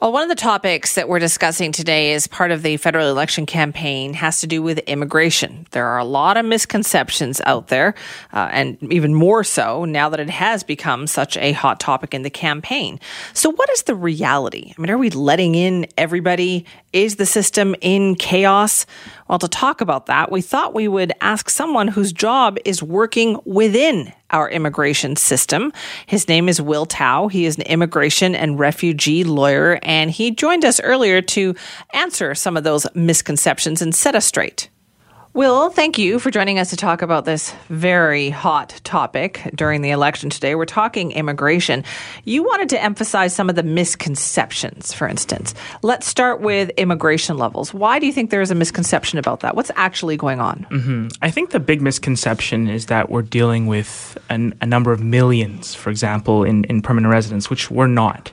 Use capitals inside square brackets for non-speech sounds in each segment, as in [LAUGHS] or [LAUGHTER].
Well, one of the topics that we're discussing today as part of the federal election campaign has to do with immigration. There are a lot of misconceptions out there, uh, and even more so now that it has become such a hot topic in the campaign. So, what is the reality? I mean, are we letting in everybody? Is the system in chaos? Well, to talk about that, we thought we would ask someone whose job is working within our immigration system. His name is Will Tao. He is an immigration and refugee lawyer, and he joined us earlier to answer some of those misconceptions and set us straight. Will, thank you for joining us to talk about this very hot topic during the election today. We're talking immigration. You wanted to emphasize some of the misconceptions, for instance. Let's start with immigration levels. Why do you think there is a misconception about that? What's actually going on? Mm-hmm. I think the big misconception is that we're dealing with an, a number of millions, for example, in, in permanent residents, which we're not.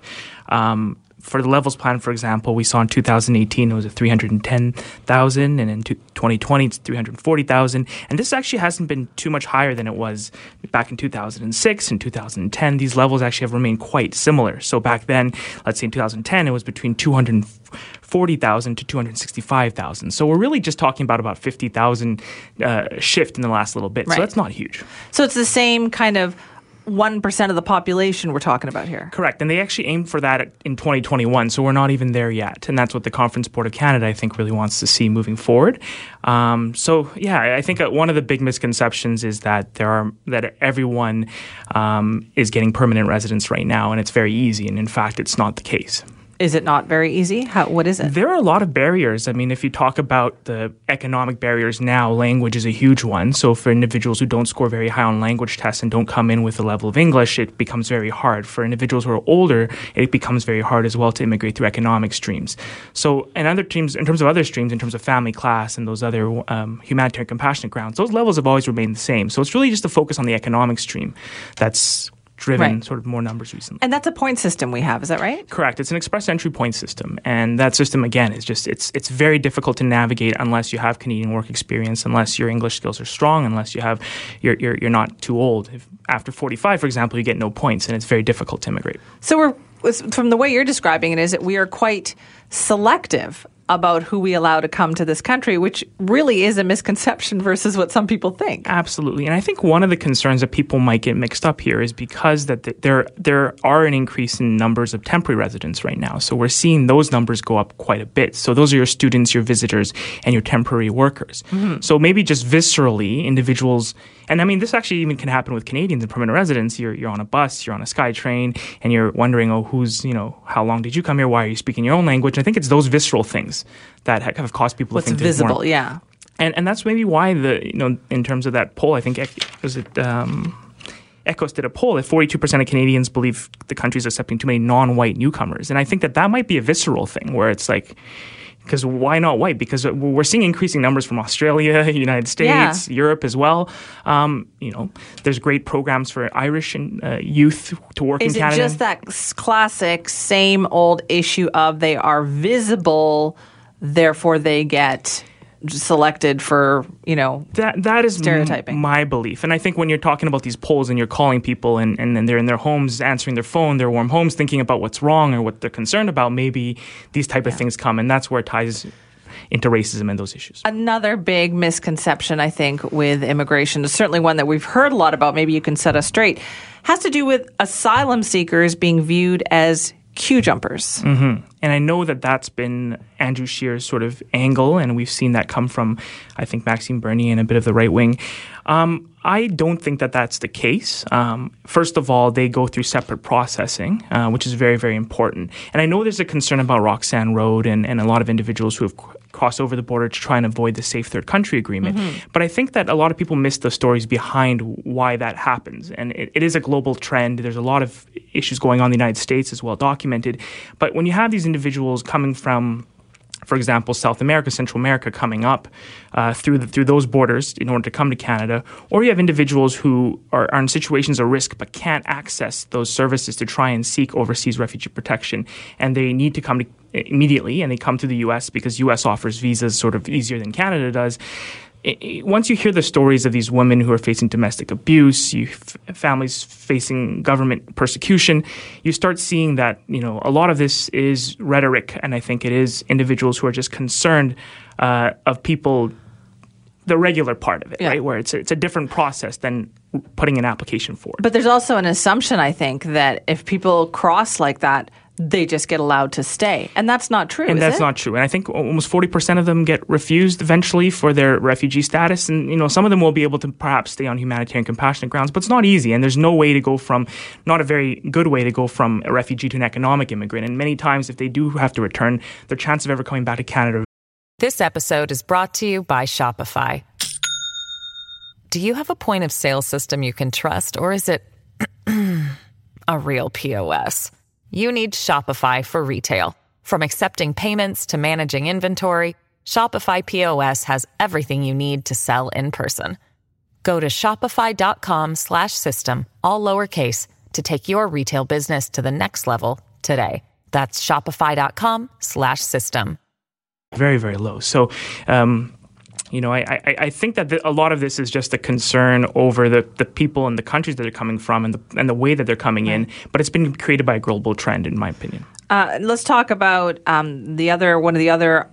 Um, for the levels plan, for example, we saw in 2018 it was at 310,000, and in 2020 it's 340,000. And this actually hasn't been too much higher than it was back in 2006 and 2010. These levels actually have remained quite similar. So back then, let's say in 2010, it was between 240,000 to 265,000. So we're really just talking about about 50,000 uh, shift in the last little bit. Right. So that's not huge. So it's the same kind of 1% of the population we're talking about here. Correct. And they actually aimed for that in 2021, so we're not even there yet. And that's what the Conference Board of Canada, I think, really wants to see moving forward. Um, so, yeah, I think uh, one of the big misconceptions is that there are that everyone um, is getting permanent residence right now, and it's very easy. And in fact, it's not the case. Is it not very easy? How, what is it? There are a lot of barriers. I mean, if you talk about the economic barriers now, language is a huge one. So for individuals who don't score very high on language tests and don't come in with a level of English, it becomes very hard. For individuals who are older, it becomes very hard as well to immigrate through economic streams. So in other streams, in terms of other streams, in terms of family class and those other um, humanitarian compassionate grounds, those levels have always remained the same. So it's really just a focus on the economic stream that's driven Right. sort of more numbers recently. And that's a point system we have, is that right? Correct. It's an express entry point system, and that system again is just it's it's very difficult to navigate unless you have Canadian work experience, unless your English skills are strong, unless you have you're you're, you're not too old. If after 45, for example, you get no points, and it's very difficult to immigrate. So we're from the way you're describing it is that we are quite selective about who we allow to come to this country, which really is a misconception [LAUGHS] versus what some people think. Absolutely, and I think one of the concerns that people might get mixed up here is because that th- there there are an increase in numbers of temporary residents right now. So we're seeing those numbers go up quite a bit. So those are your students, your visitors, and your temporary workers. Mm-hmm. So maybe just viscerally, individuals, and I mean this actually even can happen with Canadians and permanent residents. You're you're on a bus, you're on a SkyTrain, and you're wondering, oh, who's you know, how long did you come here? Why are you speaking your own language? I think it's those visceral things that ha- have caused people What's to think there's more- visible, yeah. and and that's maybe why the you know in terms of that poll, I think was it um, Ekos did a poll that 42 percent of Canadians believe the country is accepting too many non-white newcomers, and I think that that might be a visceral thing where it's like. Because why not white? Because we're seeing increasing numbers from Australia, [LAUGHS] United States, Europe as well. Um, you know, there's great programs for Irish and uh, youth to work Is in it just that classic same old issue of they are visible, therefore they get selected for, you know, That that is m- Stereotyping. my belief, and I think when you're talking about these polls and you're calling people and, and then they're in their homes answering their phone, their warm homes, thinking about what's wrong or what they're concerned about, maybe these type of things come, and that's where it ties into racism and those issues. Another big misconception, I think, with immigration is certainly one that we've heard a lot about. Maybe you can set us straight. Has to do with asylum seekers being viewed as queue jumpers. And I know that that's been Andrew Scheer's sort of angle, and we've seen that come from, I think, Maxime Bernier and a bit of the right wing. Um, I don't think that that's the case. Um, first of all, they go through separate processing, uh, which is very, very important. And I know there's a concern about Roxham Road and, and a lot of individuals who have cross over the border to try and avoid the safe third country agreement. Mm-hmm. But I think that a lot of people miss the stories behind why that happens. And it, it is a global trend. There's a lot of issues going on in the United States as well documented. But when you have these individuals coming from for example, South America, Central America coming up uh, through the, through those borders in order to come to Canada, or you have individuals who are, are, in situations of risk but can't access those services to try and seek overseas refugee protection, and they need to come to immediately, and they come to the U.S. because U.S. offers visas sort of easier than Canada does once you hear the stories of these women who are facing domestic abuse, you f- families facing government persecution, you start seeing that you know a lot of this is rhetoric, and I think it is individuals who are just concerned uh, of people, the regular part of it, yeah. right, where it's a, it's a different process than putting an application forward. But there's also an assumption, I think, that if people cross like that they just get allowed to stay. And that's not true. And that's it? not true. And I think almost 40% of them get refused eventually for their refugee status. And, you know, some of them will be able to perhaps stay on humanitarian compassionate grounds, but it's not easy. And there's no way to go from, not a very good way to go from a refugee to an economic immigrant. And many times, if they do have to return, their chance of ever coming back to Canada. This episode is brought to you by Shopify. Do you have a point of sale system you can trust, or is it [CLEARS THROAT] a real POS? You need Shopify for retail. From accepting payments to managing inventory, Shopify POS has everything you need to sell in person. Go to shopify.com/system all lowercase to take your retail business to the next level today. That's shopify.com/system. Very very low. So um, you know, I, I, I think that the, a lot of this is just a concern over the, the people and the countries that they're coming from and the, and the way that they're coming right. in. But it's been created by a global trend, in my opinion. Uh, let's talk about um, the other one of the other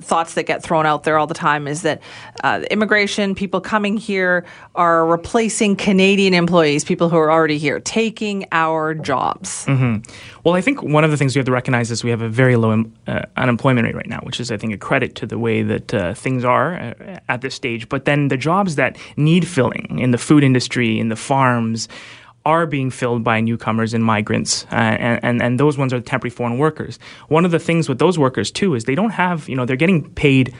thoughts that get thrown out there all the time is that uh, immigration, people coming here are replacing Canadian employees, people who are already here, taking our jobs. Mm-hmm. Well, I think one of the things we have to recognize is we have a very low uh, unemployment rate right now, which is, I think, a credit to the way that uh, things are uh, at this stage. But then the jobs that need filling in the food industry, in the farms, are being filled by newcomers and migrants, uh, and, and, and those ones are temporary foreign workers. One of the things with those workers too is they don't have, you know, they're getting paid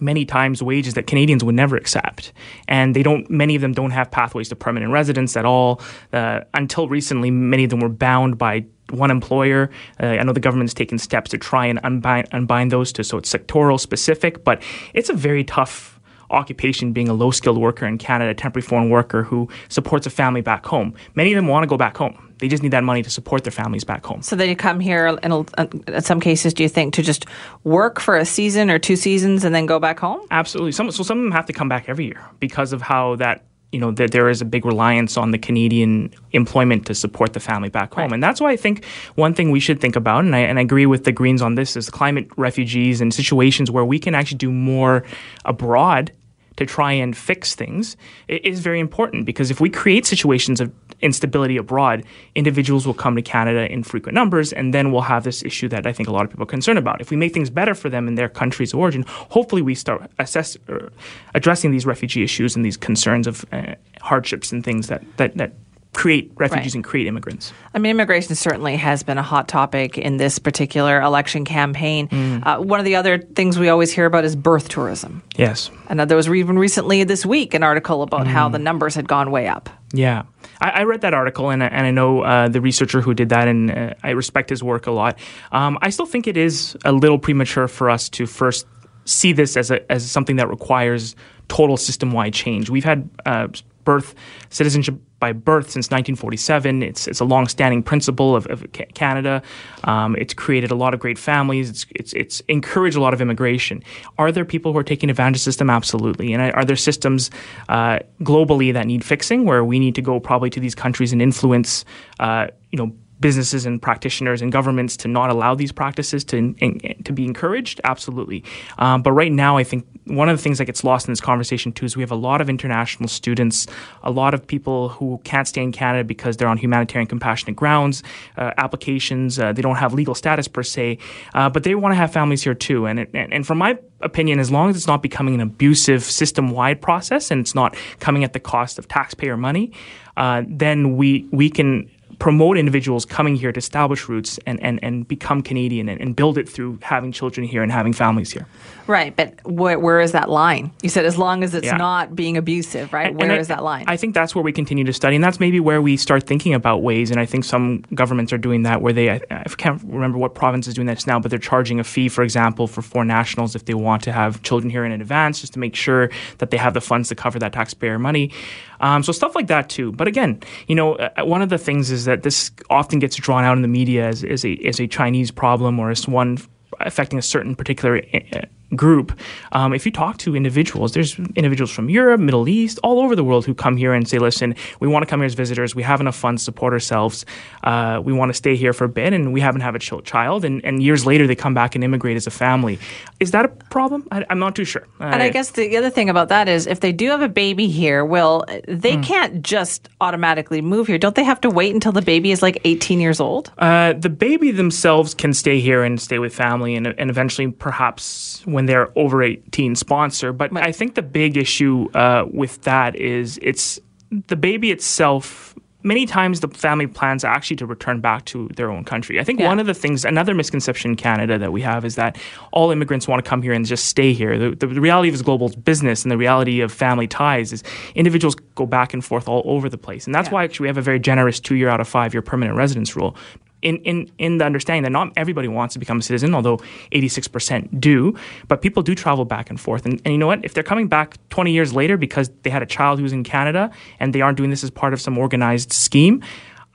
many times wages that Canadians would never accept. And they don't, many of them don't have pathways to permanent residence at all. Uh, until recently, many of them were bound by one employer. Uh, I know the government's taken steps to try and unbind, unbind those to so it's sectoral specific, but it's a very tough occupation being a low skilled worker in Canada, a temporary foreign worker who supports a family back home. Many of them want to go back home. They just need that money to support their families back home. So they come here, and uh, in some cases, do you think to just work for a season or two seasons and then go back home? Absolutely. Some, so some of them have to come back every year because of how that you know that there is a big reliance on the Canadian employment to support the family back home, right. and that's why I think one thing we should think about, and I, and I agree with the Greens on this, is climate refugees and situations where we can actually do more abroad to try and fix things is very important because if we create situations of instability abroad, individuals will come to Canada in frequent numbers, and then we'll have this issue that I think a lot of people are concerned about. If we make things better for them in their countries of origin, hopefully we start assess, uh, addressing these refugee issues and these concerns of uh, hardships and things that, that, that create refugees right. and create immigrants. I mean, immigration certainly has been a hot topic in this particular election campaign. Mm. Uh, one of the other things we always hear about is birth tourism. Yes. And there was even recently this week an article about mm. how the numbers had gone way up. Yeah. I, I read that article and, and I know uh, the researcher who did that, and uh, I respect his work a lot. Um, I still think it is a little premature for us to first see this as, a, as something that requires total system wide change. We've had uh, birth citizenship by birth since 1947. It's it's a long-standing principle of, of Canada. Um, it's created a lot of great families. It's, it's it's encouraged a lot of immigration. Are there people who are taking advantage of the system? Absolutely. And are there systems uh, globally that need fixing, where we need to go probably to these countries and influence, uh, you know, businesses and practitioners and governments to not allow these practices to in, to be encouraged? Absolutely. Um, but right now, I think one of the things that gets lost in this conversation too is we have a lot of international students, a lot of people who can't stay in Canada because they're on humanitarian compassionate grounds, uh, applications. Uh, they don't have legal status per se, uh, but they want to have families here too. And, it, and and from my opinion, as long as it's not becoming an abusive system wide process and it's not coming at the cost of taxpayer money, uh, then we we can promote individuals coming here to establish roots and, and, and become Canadian and, and build it through having children here and having families here. Right, but wh- where is that line? You said as long as it's Yeah. not being abusive, right? And- Where and is I, that line? I think that's where we continue to study, and that's maybe where we start thinking about ways. And I think some governments are doing that, where they I, I can't remember what province is doing that now, but they're charging a fee, for example, for foreign nationals if they want to have children here in advance, just to make sure that they have the funds to cover that taxpayer money. Um, so stuff like that too. But again, you know, uh, one of the things is that this often gets drawn out in the media as, as a as a Chinese problem or as one affecting a certain particular uh, group. Um, if you talk to individuals, there's individuals from Europe, Middle East, all over the world who come here and say, "Listen, we want to come here as visitors. We have enough funds to support ourselves. Uh, we want to stay here for a bit, and we haven't have a ch- child." And, and years later, they come back and immigrate as a family. Is that a problem? I, I'm not too sure. and I guess the other thing about that is if they do have a baby here, well, they Hmm. can't just automatically move here. Don't they have to wait until the baby is like 18 years old? Uh, the baby themselves can stay here and stay with family and, and eventually perhaps when they're over 18 sponsor but i think the big issue uh, with that is it's the baby itself many times the family plans actually to return back to their own country. I think Yeah. one of the things another misconception in canada that we have is that all immigrants want to come here and just stay here. The, the, the reality of this global business and the reality of family ties is individuals go back and forth all over the place. And that's Yeah. why actually we have a very generous two year out of five year permanent residence rule in, in, in the understanding that not everybody wants to become a citizen, although 86% do, but people do travel back and forth. And, and you know what? If they're coming back 20 years later because they had a child who's in Canada and they aren't doing this as part of some organized scheme,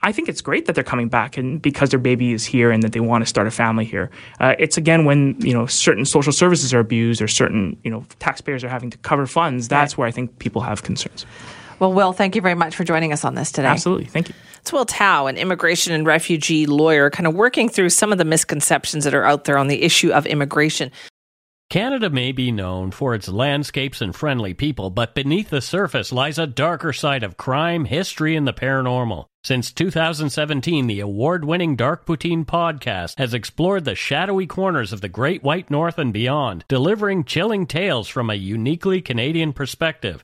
I think it's great that they're coming back and because their baby is here and that they want to start a family here. Uh, it's again when you know certain social services are abused or certain you know taxpayers are having to cover funds. That's where I think people have concerns. Well, Will, thank you very much for joining us on this today. Absolutely, thank you. It's Will Tao, an immigration and refugee lawyer, kind of working through some of the misconceptions that are out there on the issue of immigration. Canada may be known for its landscapes and friendly people, but beneath the surface lies a darker side of crime, history, and the paranormal. Since 2017, the award winning Dark Poutine podcast has explored the shadowy corners of the Great White North and beyond, delivering chilling tales from a uniquely Canadian perspective.